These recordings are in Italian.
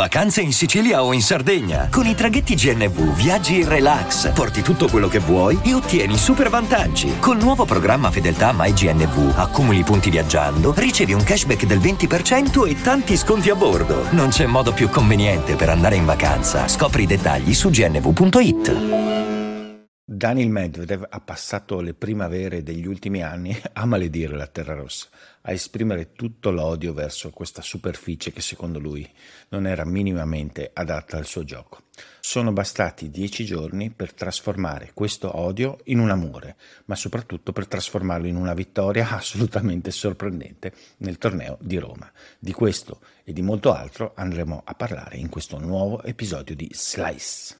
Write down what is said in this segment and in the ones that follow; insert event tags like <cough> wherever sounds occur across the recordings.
Vacanze in Sicilia o in Sardegna. Con i traghetti GNV viaggi in relax, porti tutto quello che vuoi e ottieni super vantaggi. Col nuovo programma Fedeltà MyGNV accumuli punti viaggiando, ricevi un cashback del 20% e tanti sconti a bordo. Non c'è modo più conveniente per andare in vacanza. Scopri i dettagli su gnv.it. Daniel Medvedev ha passato le primavere degli ultimi anni a maledire la Terra Rossa, a esprimere tutto l'odio verso questa superficie che secondo lui non era minimamente adatta al suo gioco. Sono bastati dieci giorni per trasformare questo odio in un amore, ma soprattutto per trasformarlo in una vittoria <laughs> assolutamente sorprendente nel torneo di Roma. Di questo e di molto altro andremo a parlare in questo nuovo episodio di Slice.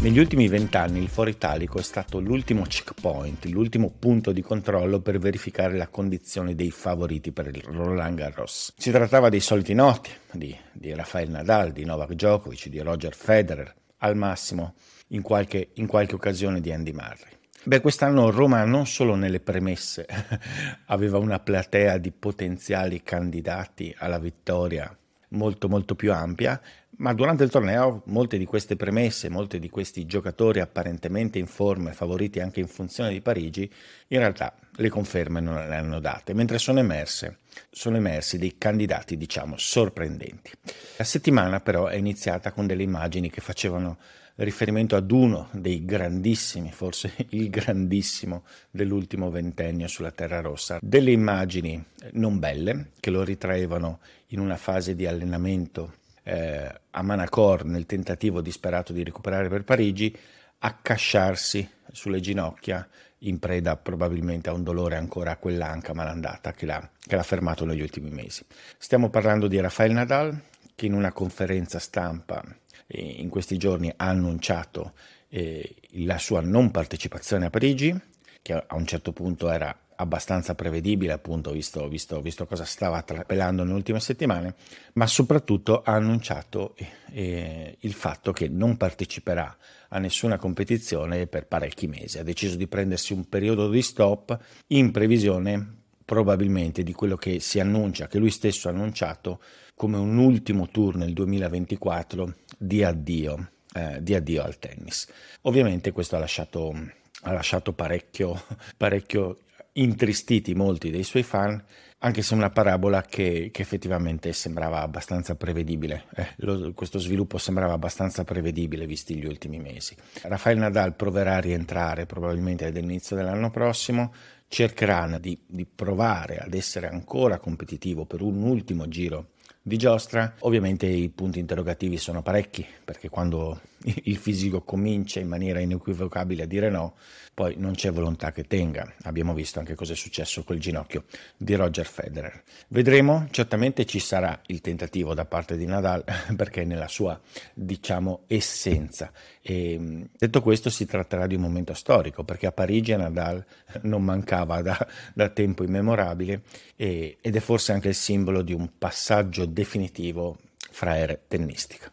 Negli ultimi vent'anni il Foro Italico è stato l'ultimo checkpoint, l'ultimo punto di controllo per verificare la condizione dei favoriti per il Roland Garros. Si trattava dei soliti noti, di, di Rafael Nadal, di Novak Djokovic, di Roger Federer, al massimo in qualche, in qualche occasione di Andy Murray. Beh, quest'anno Roma non solo nelle premesse <laughs> aveva una platea di potenziali candidati alla vittoria molto molto più ampia, ma durante il torneo molte di queste premesse, molti di questi giocatori apparentemente in forma e favoriti anche in funzione di Parigi, in realtà le conferme non le hanno date, mentre sono emerse, sono emersi dei candidati, diciamo, sorprendenti. La settimana però è iniziata con delle immagini che facevano riferimento ad uno dei grandissimi, forse il grandissimo dell'ultimo ventennio sulla Terra Rossa, delle immagini non belle che lo ritraevano in una fase di allenamento eh, a Manacor nel tentativo disperato di recuperare per Parigi, accasciarsi sulle ginocchia in preda probabilmente a un dolore ancora a quell'anca malandata che l'ha, che l'ha fermato negli ultimi mesi. Stiamo parlando di Rafael Nadal che in una conferenza stampa in questi giorni ha annunciato eh, la sua non partecipazione a Parigi, che a un certo punto era abbastanza prevedibile, appunto, visto, visto, visto cosa stava trapelando nelle ultime settimane, ma soprattutto ha annunciato eh, il fatto che non parteciperà a nessuna competizione per parecchi mesi. Ha deciso di prendersi un periodo di stop in previsione probabilmente di quello che si annuncia, che lui stesso ha annunciato come un ultimo tour nel 2024 di addio, eh, di addio al tennis. Ovviamente questo ha lasciato, ha lasciato parecchio, parecchio intristiti molti dei suoi fan, anche se una parabola che, che effettivamente sembrava abbastanza prevedibile. Eh, lo, questo sviluppo sembrava abbastanza prevedibile visti gli ultimi mesi. Rafael Nadal proverà a rientrare probabilmente all'inizio dell'anno prossimo, cercherà di, di provare ad essere ancora competitivo per un ultimo giro di giostra. Ovviamente i punti interrogativi sono parecchi, perché quando <laughs> il fisico comincia in maniera inequivocabile a dire no, poi non c'è volontà che tenga. Abbiamo visto anche cosa è successo col ginocchio di Roger Federer. Vedremo, certamente ci sarà il tentativo da parte di Nadal, <laughs> perché nella sua, diciamo, essenza. E, detto questo, si tratterà di un momento storico, perché a Parigi Nadal <laughs> non mancava da, da tempo immemorabile e, ed è forse anche il simbolo di un passaggio definitivo fra ere tennistica.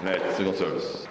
Net, single service.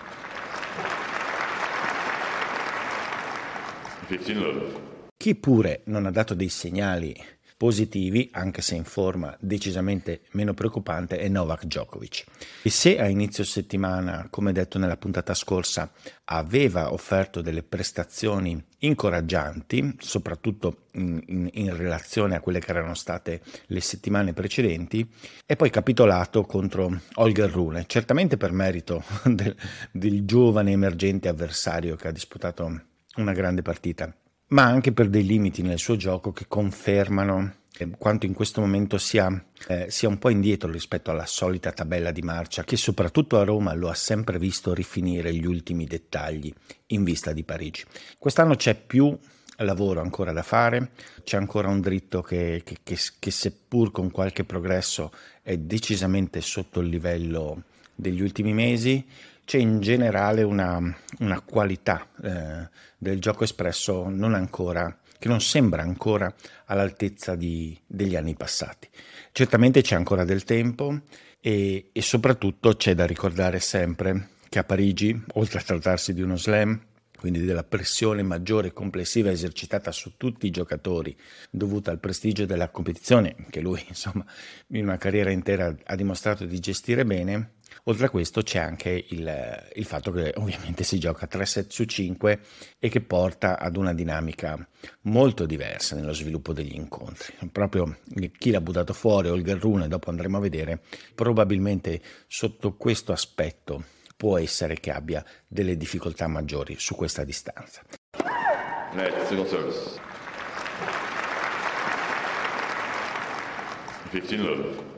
15 love. Chi pure non ha dato dei segnali positivi, anche se in forma decisamente meno preoccupante, è Novak Djokovic. E se a inizio settimana, come detto nella puntata scorsa, aveva offerto delle prestazioni incoraggianti, soprattutto in, in, in, relazione a quelle che erano state le settimane precedenti, è poi capitolato contro Holger Rune, certamente per merito <laughs> del, del giovane emergente avversario che ha disputato una grande partita ma anche per dei limiti nel suo gioco che confermano eh, quanto in questo momento sia, eh, sia, un po' indietro rispetto alla solita tabella di marcia che soprattutto a Roma lo ha sempre visto rifinire gli ultimi dettagli in vista di Parigi. Quest'anno c'è più lavoro ancora da fare, c'è ancora un dritto che, che, che, che seppur con qualche progresso è decisamente sotto il livello degli ultimi mesi, c'è in generale una, una qualità eh, del gioco espresso non ancora, che non sembra ancora all'altezza di, degli anni passati. Certamente c'è ancora del tempo e, e soprattutto c'è da ricordare sempre che a Parigi, oltre a trattarsi di uno slam, quindi della pressione maggiore complessiva esercitata su tutti i giocatori dovuta al prestigio della competizione che lui insomma in una carriera intera ha dimostrato di gestire bene oltre a questo c'è anche il, il fatto che ovviamente si gioca 3 set su 5 e che porta ad una dinamica molto diversa nello sviluppo degli incontri proprio chi l'ha buttato fuori o il Garrune dopo andremo a vedere probabilmente sotto questo aspetto può essere che abbia delle difficoltà maggiori su questa distanza. Net, single service. 15 love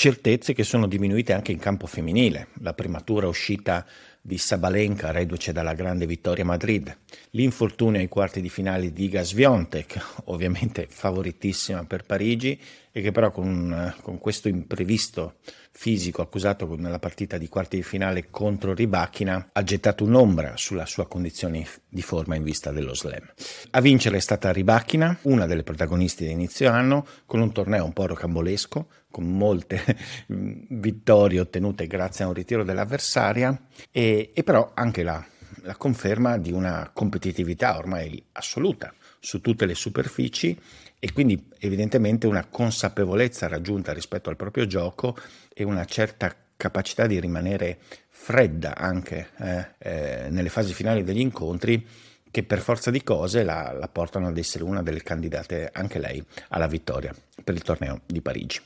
certezze che sono diminuite anche in campo femminile. La prematura uscita di Sabalenka, reduce dalla grande vittoria a Madrid, l'infortunio ai quarti di finale di Iga Swiatek, <laughs> ovviamente favoritissima per Parigi, e che però con, con questo imprevisto fisico accusato nella partita di quarti di finale contro Ribachina ha gettato un'ombra sulla sua condizione di forma in vista dello slam. A vincere è stata Ribachina, una delle protagoniste di inizio anno, con un torneo un po' rocambolesco, con molte <laughs> vittorie ottenute grazie a un ritiro dell'avversaria e, e però anche la, la conferma di una competitività ormai assoluta su tutte le superfici e quindi evidentemente una consapevolezza raggiunta rispetto al proprio gioco e una certa capacità di rimanere fredda anche eh, eh, nelle fasi finali degli incontri che per forza di cose la, la portano ad essere una delle candidate anche lei alla vittoria per il torneo di Parigi.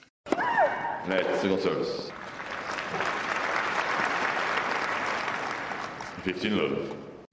Net, single service. 15 love.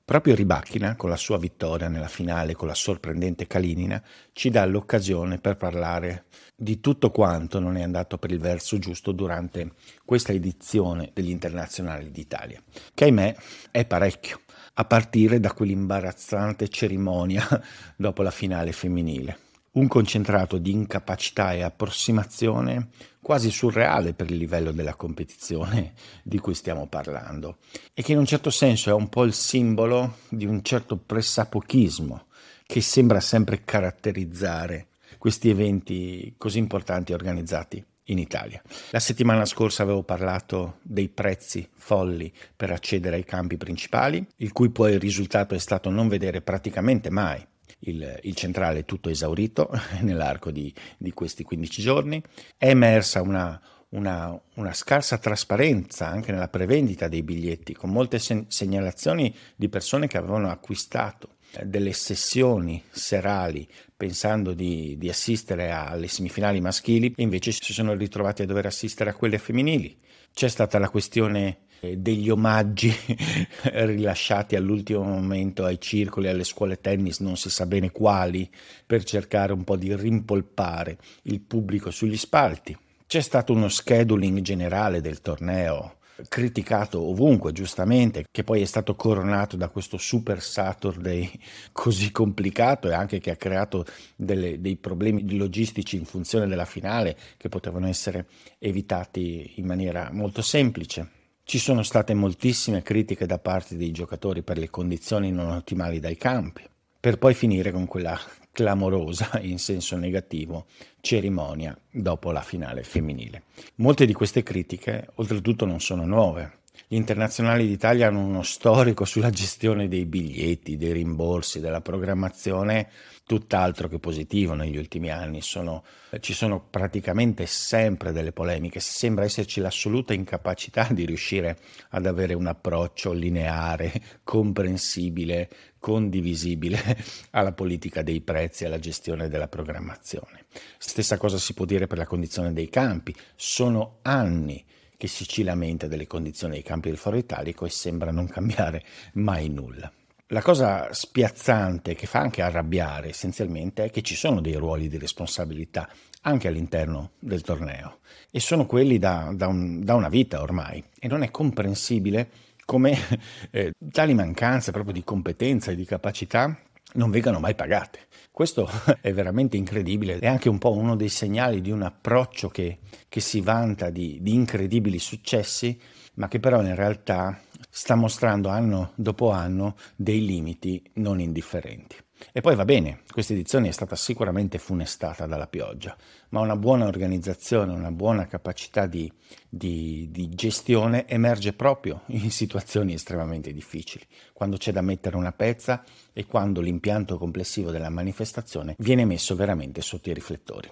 Proprio Ribacchina, con la sua vittoria nella finale con la sorprendente Kalinina, ci dà l'occasione per parlare di tutto quanto non è andato per il verso giusto durante questa edizione degli internazionali d'Italia, che ahimè è parecchio, a partire da quell'imbarazzante cerimonia <laughs> dopo la finale femminile un concentrato di incapacità e approssimazione quasi surreale per il livello della competizione di cui stiamo parlando e che in un certo senso è un po' il simbolo di un certo pressapochismo che sembra sempre caratterizzare questi eventi così importanti organizzati in Italia. La settimana scorsa avevo parlato dei prezzi folli per accedere ai campi principali, il cui poi risultato è stato non vedere praticamente mai il, il centrale tutto esaurito <laughs> nell'arco di, di, questi 15 giorni. È emersa una, una, una, scarsa trasparenza anche nella prevendita dei biglietti, con molte sen- segnalazioni di persone che avevano acquistato eh, delle sessioni serali pensando di, di, assistere alle semifinali maschili e invece si sono ritrovati a dover assistere a quelle femminili. C'è stata la questione degli omaggi <laughs> rilasciati all'ultimo momento ai circoli, alle scuole tennis, non si sa bene quali, per cercare un po' di rimpolpare il pubblico sugli spalti. C'è stato uno scheduling generale del torneo criticato ovunque, giustamente, che poi è stato coronato da questo Super Saturday <laughs> così complicato e anche che ha creato delle, dei problemi logistici in funzione della finale che potevano essere evitati in maniera molto semplice. Ci sono state moltissime critiche da parte dei giocatori per le condizioni non ottimali dai campi, per poi finire con quella clamorosa, in senso negativo, cerimonia dopo la finale femminile. Molte di queste critiche, oltretutto, non sono nuove. Gli internazionali d'Italia hanno uno storico sulla gestione dei biglietti, dei rimborsi, della programmazione tutt'altro che positivo negli ultimi anni. Sono, ci sono praticamente sempre delle polemiche, sembra esserci l'assoluta incapacità di riuscire ad avere un approccio lineare, comprensibile, condivisibile <laughs> alla politica dei prezzi e alla gestione della programmazione. Stessa cosa si può dire per la condizione dei campi. Sono anni che si ci lamenta delle condizioni dei campi del Foro Italico e sembra non cambiare mai nulla. La cosa spiazzante che fa anche arrabbiare essenzialmente è che ci sono dei ruoli di responsabilità anche all'interno del torneo e sono quelli da, da, un, da una vita ormai e non è comprensibile come <laughs> eh, tali mancanze proprio di competenza e di capacità non vengano mai pagate. Questo <laughs> è veramente incredibile, è anche un po' uno dei segnali di un approccio che, che si vanta di, di incredibili successi, ma che però in realtà sta mostrando anno dopo anno dei limiti non indifferenti. E poi va bene, questa edizione è stata sicuramente funestata dalla pioggia, ma una buona organizzazione, una buona capacità di, di, di, gestione emerge proprio <laughs> in situazioni estremamente difficili, quando c'è da mettere una pezza e quando l'impianto complessivo della manifestazione viene messo veramente sotto i riflettori.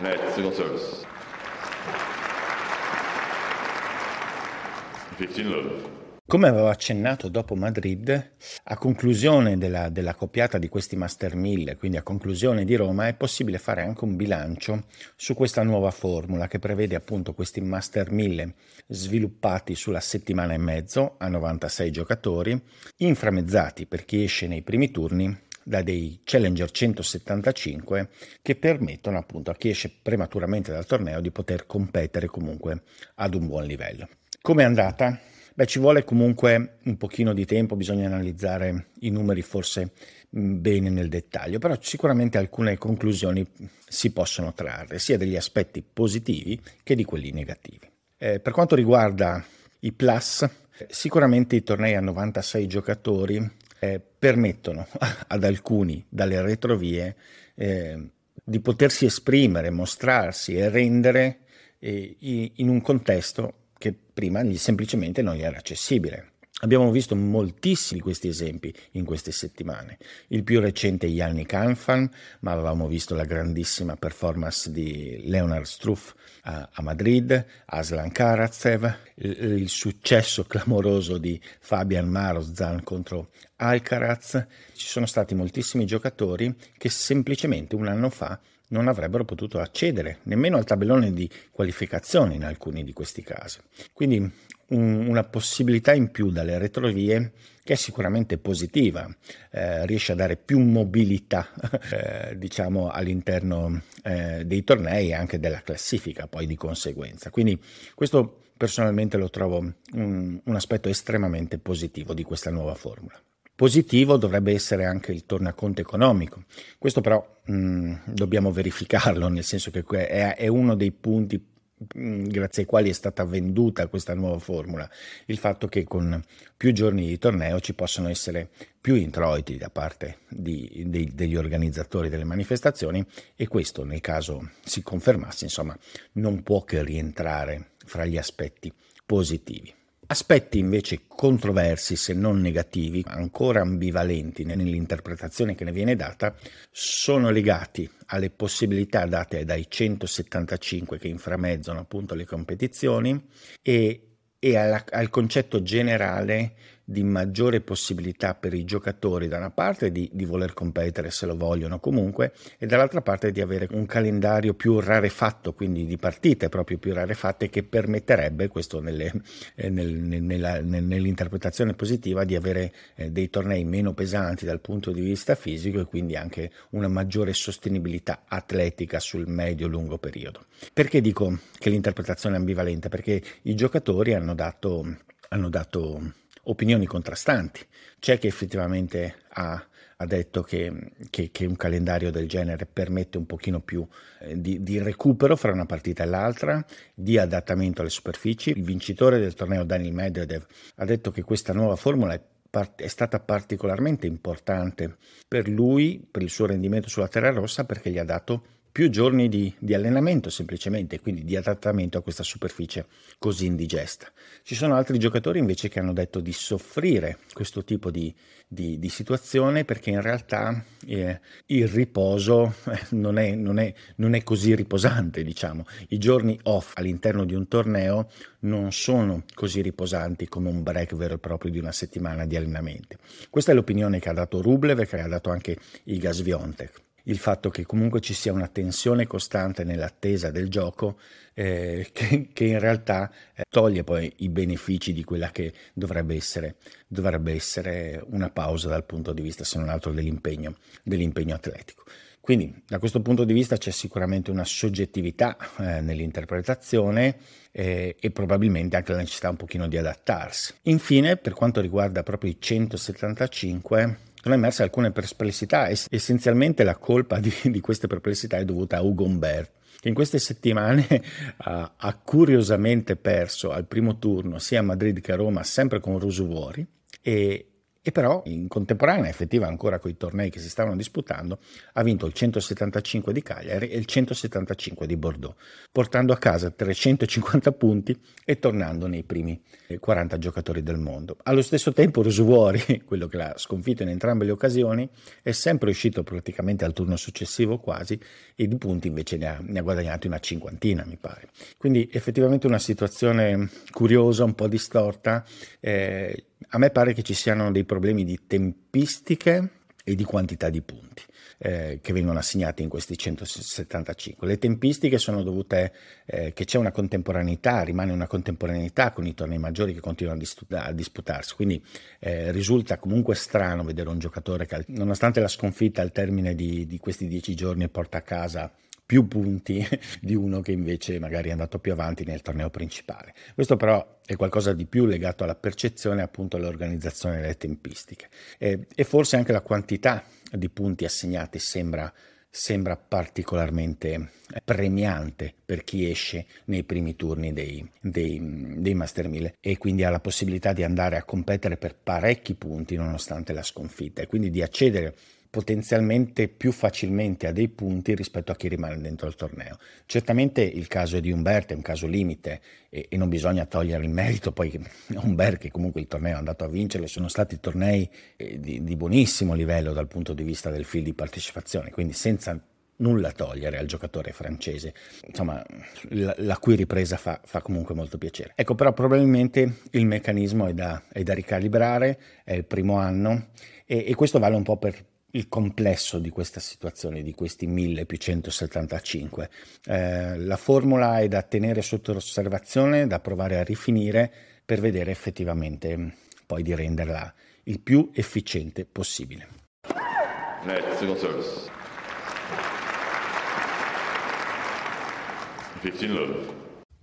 Net single service. 15 love. Come avevo accennato dopo Madrid, a conclusione della, della coppiata di questi Master 1000, quindi a conclusione di Roma, è possibile fare anche un bilancio su questa nuova formula che prevede appunto questi Master 1000 sviluppati sulla settimana e mezzo a 96 giocatori, inframezzati per chi esce nei primi turni da dei Challenger 175 che permettono appunto a chi esce prematuramente dal torneo di poter competere comunque ad un buon livello. Come è andata? Beh, ci vuole comunque un pochino di tempo, bisogna analizzare i numeri forse bene nel dettaglio, però sicuramente alcune conclusioni si possono trarre, sia degli aspetti positivi che di quelli negativi. Eh, per quanto riguarda i plus, sicuramente i tornei a 96 giocatori eh, permettono <laughs> ad alcuni dalle retrovie eh, di potersi esprimere, mostrarsi e rendere eh, in un contesto che prima semplicemente non gli era accessibile. Abbiamo visto moltissimi di questi esempi in queste settimane. Il più recente è Yannick Kanfan, ma avevamo visto la grandissima performance di Leonard Struff a, a Madrid, Aslan Karatsev, il, il, successo clamoroso di Fabian Marozan contro Alcaraz. Ci sono stati moltissimi giocatori che semplicemente un anno fa non avrebbero potuto accedere nemmeno al tabellone di qualificazione in alcuni di questi casi. Quindi un, una possibilità in più dalle retrovie che è sicuramente positiva, eh, riesce a dare più mobilità <laughs> eh, diciamo all'interno eh, dei tornei e anche della classifica poi di conseguenza. Quindi questo personalmente lo trovo un, un aspetto estremamente positivo di questa nuova formula. Positivo dovrebbe essere anche il tornaconto economico. Questo però mh, mm, dobbiamo verificarlo, nel senso che è, è uno dei punti mh, mm, grazie ai quali è stata venduta questa nuova formula, il fatto che con più giorni di torneo ci possono essere più introiti da parte di, di, degli organizzatori delle manifestazioni e questo nel caso si confermasse, insomma, non può che rientrare fra gli aspetti positivi. Aspetti invece controversi, se non negativi, ancora ambivalenti nell'interpretazione che ne viene data, sono legati alle possibilità date dai 175 che inframezzano appunto le competizioni e, e alla, al concetto generale di maggiore possibilità per i giocatori da una parte di, di, voler competere se lo vogliono comunque e dall'altra parte di avere un calendario più rarefatto, quindi di partite proprio più rarefatte che permetterebbe, questo nelle, eh, nel, nella, nell'interpretazione positiva, di avere eh, dei tornei meno pesanti dal punto di vista fisico e quindi anche una maggiore sostenibilità atletica sul medio-lungo periodo. Perché dico che l'interpretazione è ambivalente? Perché i giocatori hanno dato, hanno dato opinioni contrastanti. C'è chi effettivamente ha, ha detto che, che, che, un calendario del genere permette un pochino più eh, di, di, recupero fra una partita e l'altra, di adattamento alle superfici. Il vincitore del torneo Daniel Medvedev ha detto che questa nuova formula è è stata particolarmente importante per lui, per il suo rendimento sulla terra rossa, perché gli ha dato più giorni di, di, allenamento semplicemente, quindi di adattamento a questa superficie così indigesta. Ci sono altri giocatori invece che hanno detto di soffrire questo tipo di, di, di situazione perché in realtà eh, il riposo eh, non, è, non, è, non è così riposante, diciamo. I giorni off all'interno di un torneo non sono così riposanti come un break vero e proprio di una settimana di allenamenti. Questa è l'opinione che ha dato Rublev e che ha dato anche Iga Swiatek il fatto che comunque ci sia una tensione costante nell'attesa del gioco eh, che, che, in realtà eh, toglie poi i benefici di quella che dovrebbe essere, dovrebbe essere una pausa dal punto di vista se non altro dell'impegno, dell'impegno atletico. Quindi da questo punto di vista c'è sicuramente una soggettività eh, nell'interpretazione eh, e probabilmente anche la necessità un pochino di adattarsi. Infine, per quanto riguarda proprio i 175, sono emerse alcune perplessità. E essenzialmente la colpa di, di queste perplessità è dovuta a Ugo Humbert che in queste settimane <laughs> ha, ha, curiosamente perso al primo turno sia a Madrid che a Roma sempre con Rusuvuori e, e però in contemporanea effettiva ancora con i tornei che si stavano disputando ha vinto il 175 di Cagliari e il 175 di Bordeaux, portando a casa 350 punti e tornando nei primi 40 giocatori del mondo. Allo stesso tempo Rosuori, <laughs> quello che l'ha sconfitto in entrambe le occasioni, è sempre uscito praticamente al turno successivo quasi e di punti invece ne ha, ne ha guadagnati una cinquantina mi pare. Quindi effettivamente una situazione curiosa, un po' distorta. Eh, a me pare che ci siano dei problemi di tempistiche e di quantità di punti eh, che vengono assegnati in questi 175. Le tempistiche sono dovute eh, che c'è una contemporaneità, rimane una contemporaneità con i tornei maggiori che continuano a, distu- a disputarsi, quindi eh, risulta comunque strano vedere un giocatore che nonostante la sconfitta al termine di, di questi dieci giorni porta a casa più punti <laughs> di uno che invece magari è andato più avanti nel torneo principale. Questo però è qualcosa di più legato alla percezione appunto all'organizzazione delle tempistiche. E, e forse anche la quantità di punti assegnati sembra sembra particolarmente premiante per chi esce nei primi turni dei, dei, dei Master 1000 e quindi ha la possibilità di andare a competere per parecchi punti nonostante la sconfitta. E quindi di accedere potenzialmente più facilmente a dei punti rispetto a chi rimane dentro il torneo. Certamente il caso di Umberto è un caso limite e, e non bisogna togliere il merito, poi <laughs> Umberto che comunque il torneo è andato a vincerlo, sono stati tornei eh, di, di buonissimo livello dal punto di vista del fil di partecipazione, quindi senza nulla togliere al giocatore francese, insomma la, la cui ripresa fa, fa, comunque molto piacere. Ecco però probabilmente il meccanismo è da, è da ricalibrare, è il primo anno e, e questo vale un po' per il complesso di questa situazione, di questi 1000 più 175. Eh, la formula è da tenere sotto osservazione, da provare a rifinire per vedere effettivamente poi di renderla il più efficiente possibile. Net, single service. 15 love.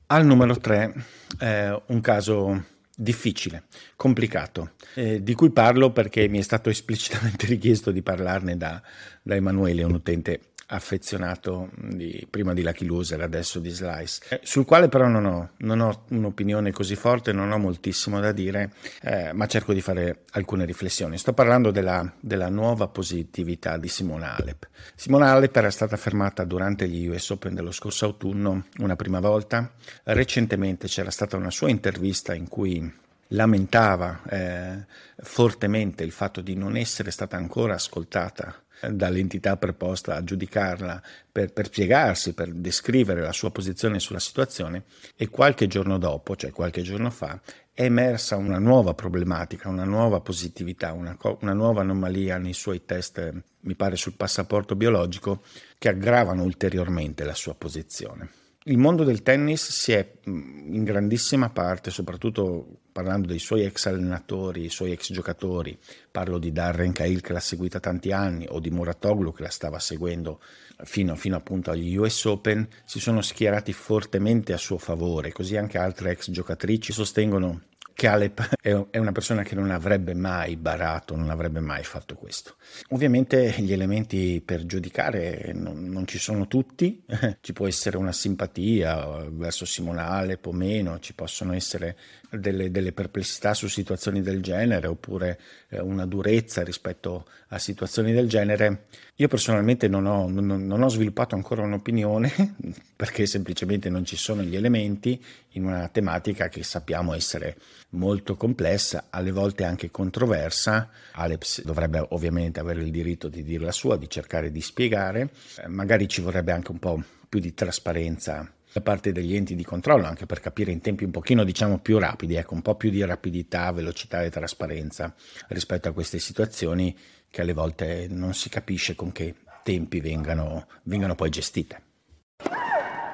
Al numero 3 eh, un caso difficile, complicato, eh, di cui parlo perché mi è stato esplicitamente <laughs> richiesto di parlarne da, da Emanuele, un utente affezionato di, prima di Lucky Loser, adesso di Slice, eh, sul quale però non ho, non ho, un'opinione così forte, non ho moltissimo da dire, eh, ma cerco di fare alcune riflessioni. Sto parlando della, della nuova positività di Simona Alep. Simona Alep era stata fermata durante gli US Open dello scorso autunno una prima volta, recentemente c'era stata una sua intervista in cui lamentava eh, fortemente il fatto di non essere stata ancora ascoltata dall'entità preposta a giudicarla per, per, spiegarsi, per descrivere la sua posizione sulla situazione e qualche giorno dopo, cioè qualche giorno fa, è emersa una nuova problematica, una nuova positività, una, una nuova anomalia nei suoi test, mi pare sul passaporto biologico, che aggravano ulteriormente la sua posizione. Il mondo del tennis si è in grandissima parte, soprattutto parlando dei suoi ex allenatori, i suoi ex giocatori, parlo di Darren Cahill che l'ha seguita tanti anni o di Muratoglu che la stava seguendo fino, fino appunto agli US Open, si sono schierati fortemente a suo favore, così anche altre ex giocatrici sostengono che Alep è una persona che non avrebbe mai barato, non avrebbe mai fatto questo. Ovviamente gli elementi per giudicare non, non ci sono tutti, <laughs> ci può essere una simpatia verso Simona Alep o meno, ci possono essere delle, delle perplessità su situazioni del genere oppure eh, una durezza rispetto a situazioni del genere. Io personalmente non ho, non, non ho sviluppato ancora un'opinione <laughs> perché semplicemente non ci sono gli elementi in una tematica che sappiamo essere molto complessa, alle volte anche controversa. Alex dovrebbe ovviamente avere il diritto di dire la sua, di cercare di spiegare, eh, magari ci vorrebbe anche un po' più di trasparenza da parte degli enti di controllo, anche per capire in tempi un pochino diciamo più rapidi, ecco, un po' più di rapidità, velocità e trasparenza rispetto a queste situazioni che alle volte non si capisce con che tempi vengano, vengano poi gestite.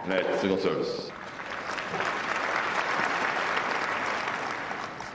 Net. 15 love.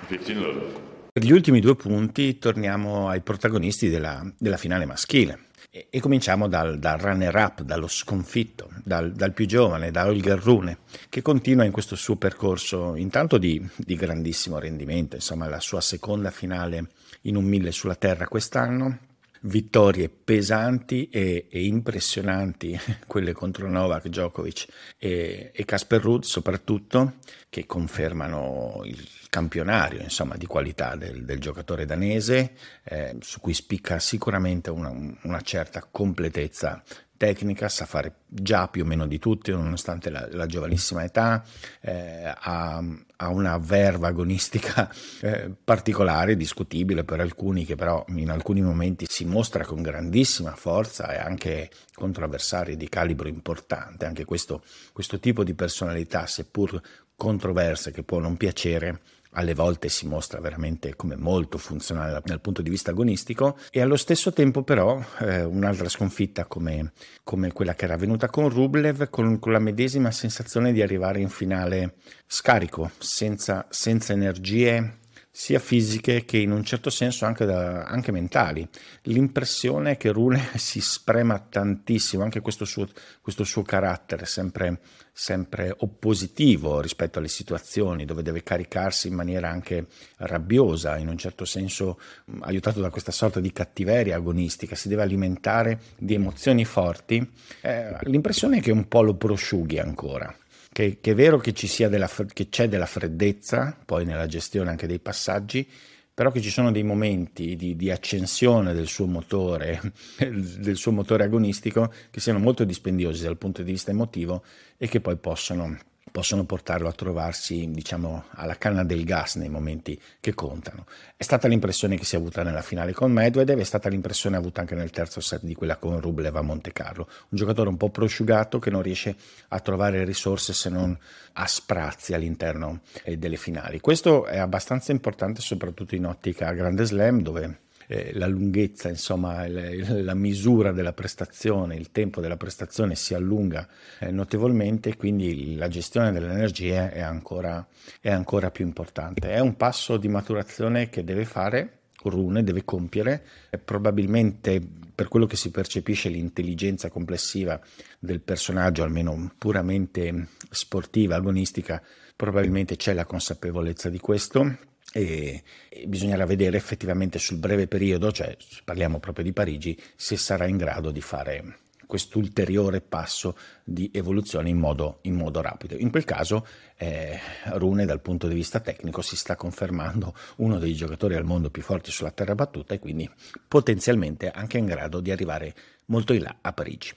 Per gli ultimi due punti torniamo ai protagonisti della, della finale maschile e, e cominciamo dal, dal, runner-up, dallo sconfitto, dal, dal, più giovane, da Olger Rune, che continua in questo suo percorso intanto di, di grandissimo rendimento, insomma la sua seconda finale in un mille sulla terra quest'anno, vittorie pesanti e, e impressionanti, <laughs> quelle contro Novak, Djokovic e, e Casper Ruud soprattutto, che confermano il campionario insomma, di qualità del, del giocatore danese, eh, su cui spicca sicuramente una, una certa completezza tecnica, sa fare già più o meno di tutti, nonostante la, la giovanissima età, eh, ha, ha, una verva agonistica <laughs> eh, particolare, discutibile per alcuni, che però in alcuni momenti si mostra con grandissima forza e anche contro avversari di calibro importante. Anche questo, questo tipo di personalità, seppur controversa, che può non piacere, alle volte si mostra veramente come molto funzionale dal punto di vista agonistico e allo stesso tempo però eh, un'altra sconfitta come, come, quella che era avvenuta con Rublev con, con, la medesima sensazione di arrivare in finale scarico, senza, senza energie sia fisiche che in un certo senso anche, da, anche mentali. L'impressione è che Rune <laughs> si sprema tantissimo, anche questo suo, questo suo carattere sempre, sempre, oppositivo rispetto alle situazioni, dove deve caricarsi in maniera anche rabbiosa, in un certo senso aiutato da questa sorta di cattiveria agonistica, si deve alimentare di emozioni forti. Eh, l'impressione è che un po' lo prosciughi ancora che, che è vero che, della, che c'è della freddezza poi nella gestione anche dei passaggi, però che ci sono dei momenti di, di, accensione del suo motore, del suo motore agonistico, che siano molto dispendiosi dal punto di vista emotivo e che poi possono possono portarlo a trovarsi, diciamo, alla canna del gas nei momenti che contano. È stata l'impressione che si è avuta nella finale con Medvedev, è stata l'impressione avuta anche nel terzo set di quella con Rublev a Monte Carlo. Un giocatore un po' prosciugato che non riesce a trovare risorse se non a sprazzi all'interno eh, delle finali. Questo è abbastanza importante soprattutto in ottica Grande Slam dove eh, la lunghezza, insomma, il, la misura della prestazione, il tempo della prestazione si allunga eh, notevolmente, quindi la gestione delle energie è ancora, è ancora più importante. È un passo di maturazione che deve fare Rune deve compiere, probabilmente per quello che si percepisce l'intelligenza complessiva del personaggio, almeno puramente sportiva, agonistica, probabilmente c'è la consapevolezza di questo e, e bisognerà vedere effettivamente sul breve periodo, cioè parliamo proprio di Parigi, se sarà in grado di fare quest'ulteriore passo di evoluzione in modo, in modo rapido. In quel caso eh, Rune dal punto di vista tecnico si sta confermando uno dei giocatori al mondo più forti sulla terra battuta e quindi potenzialmente anche in grado di arrivare molto in là a Parigi.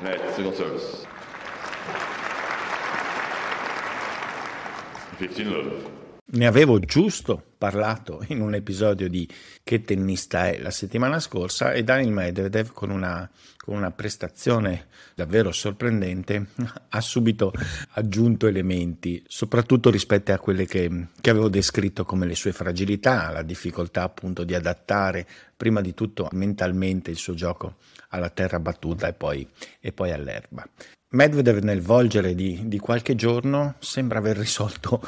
Net, single service. 15 love. Ne avevo giusto parlato in un episodio di Che tennista è la settimana scorsa e Daniel Medvedev con una, con una prestazione davvero sorprendente ha subito aggiunto elementi, soprattutto rispetto a quelle che, che avevo descritto come le sue fragilità, la difficoltà appunto di adattare prima di tutto mentalmente il suo gioco alla terra battuta e poi, e poi all'erba. Medvedev nel volgere di, di, qualche giorno sembra aver risolto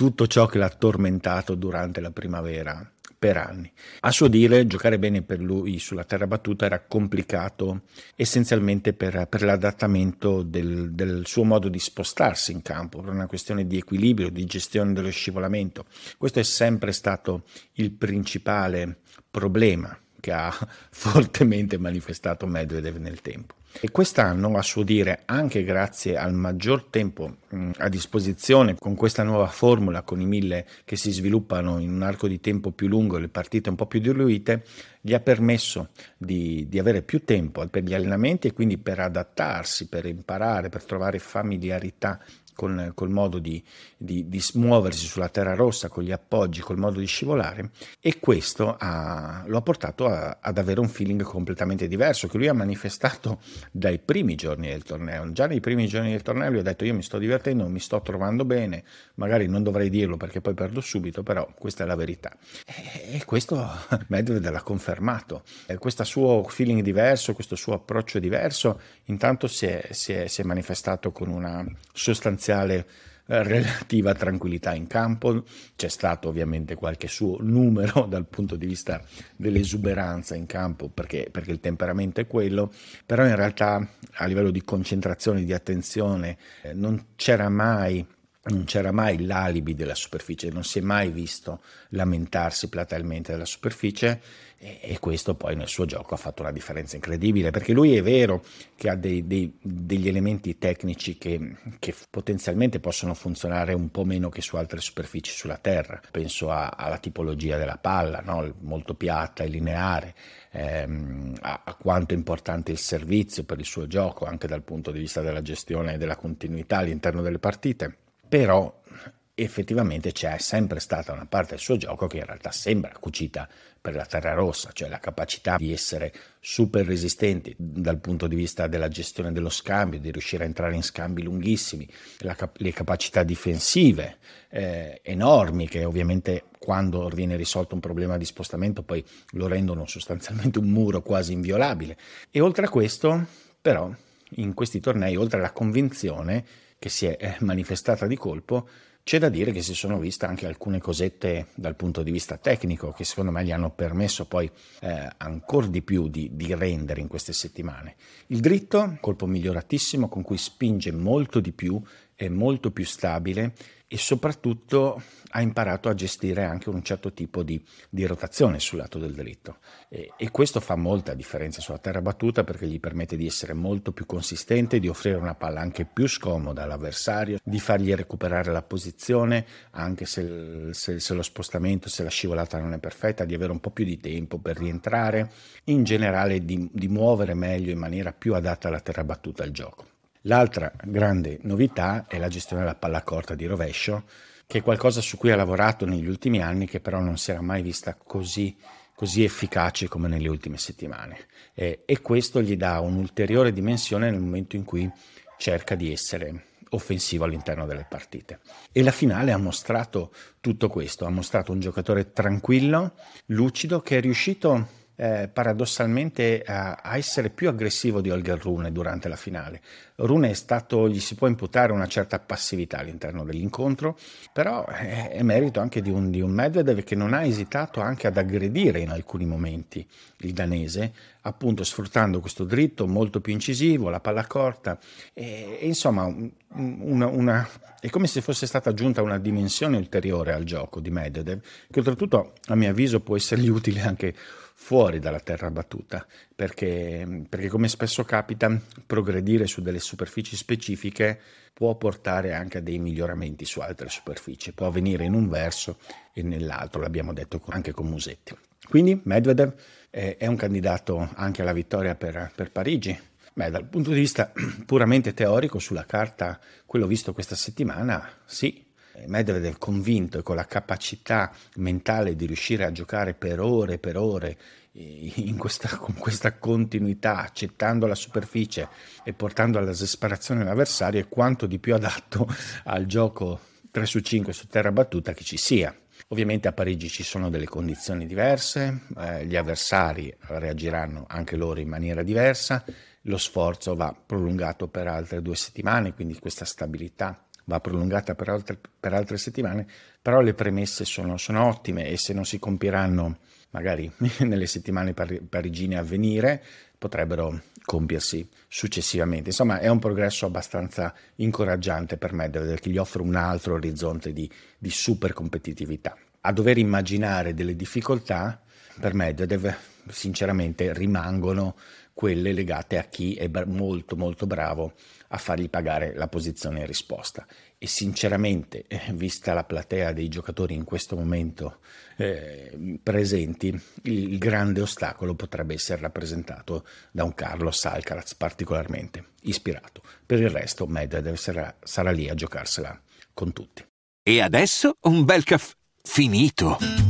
tutto ciò che l'ha tormentato durante la primavera per anni. A suo dire, giocare bene per lui sulla terra battuta era complicato essenzialmente per, per l'adattamento del, del, suo modo di spostarsi in campo, per una questione di equilibrio, di gestione dello scivolamento. Questo è sempre stato il principale problema che ha <laughs> fortemente manifestato Medvedev nel tempo. E quest'anno, a suo dire, anche grazie al maggior tempo a disposizione con questa nuova formula, con i mille che si sviluppano in un arco di tempo più lungo e le partite un po' più diluite, gli ha permesso di, di avere più tempo per gli allenamenti e quindi per adattarsi, per imparare, per trovare familiarità con, col modo di, di, di, muoversi sulla terra rossa, con gli appoggi, col modo di scivolare e questo ha, lo ha portato a, ad avere un feeling completamente diverso che lui ha manifestato dai primi giorni del torneo. Già nei primi giorni del torneo lui ha detto io mi sto divertendo, mi sto trovando bene, magari non dovrei dirlo perché poi perdo subito, però questa è la verità. E, e questo <laughs> Medvedev l'ha confermato. E questo suo feeling diverso, questo suo approccio diverso, intanto si è, si è, si è manifestato con una sostanziale eh, relativa tranquillità in campo, c'è stato ovviamente qualche suo numero <laughs> dal punto di vista dell'esuberanza in campo perché, perché, il temperamento è quello, però in realtà a livello di concentrazione, di attenzione eh, non c'era mai non c'era mai l'alibi della superficie, non si è mai visto lamentarsi platealmente della superficie e, questo poi nel suo gioco ha fatto una differenza incredibile perché lui è vero che ha dei, dei, degli elementi tecnici che, che, potenzialmente possono funzionare un po' meno che su altre superfici sulla Terra, penso a, alla tipologia della palla, no? molto piatta e lineare, ehm, a, a quanto è importante il servizio per il suo gioco anche dal punto di vista della gestione e della continuità all'interno delle partite però effettivamente c'è sempre stata una parte del suo gioco che in realtà sembra cucita per la terra rossa, cioè la capacità di essere super resistenti dal punto di vista della gestione dello scambio, di riuscire a entrare in scambi lunghissimi, cap- le capacità difensive eh, enormi che ovviamente quando viene risolto un problema di spostamento poi lo rendono sostanzialmente un muro quasi inviolabile. E oltre a questo, però, in questi tornei, oltre alla convinzione che si è eh, manifestata di colpo, c'è da dire che si sono viste anche alcune cosette dal punto di vista tecnico che secondo me gli hanno permesso poi eh, ancora di più di, di, rendere in queste settimane. Il dritto, colpo miglioratissimo con cui spinge molto di più, è molto più stabile e soprattutto ha imparato a gestire anche un certo tipo di, di rotazione sul lato del dritto e, e, questo fa molta differenza sulla terra battuta perché gli permette di essere molto più consistente, di offrire una palla anche più scomoda all'avversario, di fargli recuperare la posizione anche se, se, se lo spostamento, se la scivolata non è perfetta, di avere un po' più di tempo per rientrare, in generale di, di muovere meglio in maniera più adatta alla terra battuta al gioco. L'altra grande novità è la gestione della palla corta di rovescio, che è qualcosa su cui ha lavorato negli ultimi anni, che però non si era mai vista così, così efficace come nelle ultime settimane. E, e questo gli dà un'ulteriore dimensione nel momento in cui cerca di essere offensivo all'interno delle partite. E la finale ha mostrato tutto questo, ha mostrato un giocatore tranquillo, lucido, che è riuscito eh, paradossalmente a, a, essere più aggressivo di Holger Rune durante la finale. Rune è stato, gli si può imputare una certa passività all'interno dell'incontro, però è, è merito anche di un, di un, Medvedev che non ha esitato anche ad aggredire in alcuni momenti il danese, appunto sfruttando questo dritto molto più incisivo, la palla corta e, e insomma una, una, è come se fosse stata aggiunta una dimensione ulteriore al gioco di Medvedev, che oltretutto a mio avviso può essergli utile anche fuori dalla terra battuta, perché, perché, come spesso capita, progredire su delle superfici specifiche può portare anche a dei miglioramenti su altre superfici, può avvenire in un verso e nell'altro, l'abbiamo detto anche con Musetti. Quindi Medvedev è, un candidato anche alla vittoria per, per Parigi. Beh, dal punto di vista <clears throat> puramente teorico, sulla carta, quello visto questa settimana, sì, Medvedev convinto e con la capacità mentale di riuscire a giocare per ore e per ore questa, con questa continuità, accettando la superficie e portando all'esasperazione l'avversario, è quanto di più adatto al gioco 3 su 5 su terra battuta che ci sia. Ovviamente a Parigi ci sono delle condizioni diverse, eh, gli avversari reagiranno anche loro in maniera diversa, lo sforzo va prolungato per altre due settimane, quindi questa stabilità va prolungata per altre, per altre settimane, però le premesse sono, sono, ottime e se non si compieranno magari <laughs> nelle settimane parigine a venire, potrebbero compiersi successivamente. Insomma, è un progresso abbastanza incoraggiante per me, che gli offre un altro orizzonte di, di super competitività. A dover immaginare delle difficoltà, per Medvedev sinceramente rimangono quelle legate a chi è molto molto bravo a fargli pagare la posizione in risposta. E sinceramente, eh, vista la platea dei giocatori in questo momento eh, presenti, il, grande ostacolo potrebbe essere rappresentato da un Carlos Alcaraz particolarmente ispirato. Per il resto, Medvedev sarà, sarà lì a giocarsela con tutti. E adesso un bel caffè finito.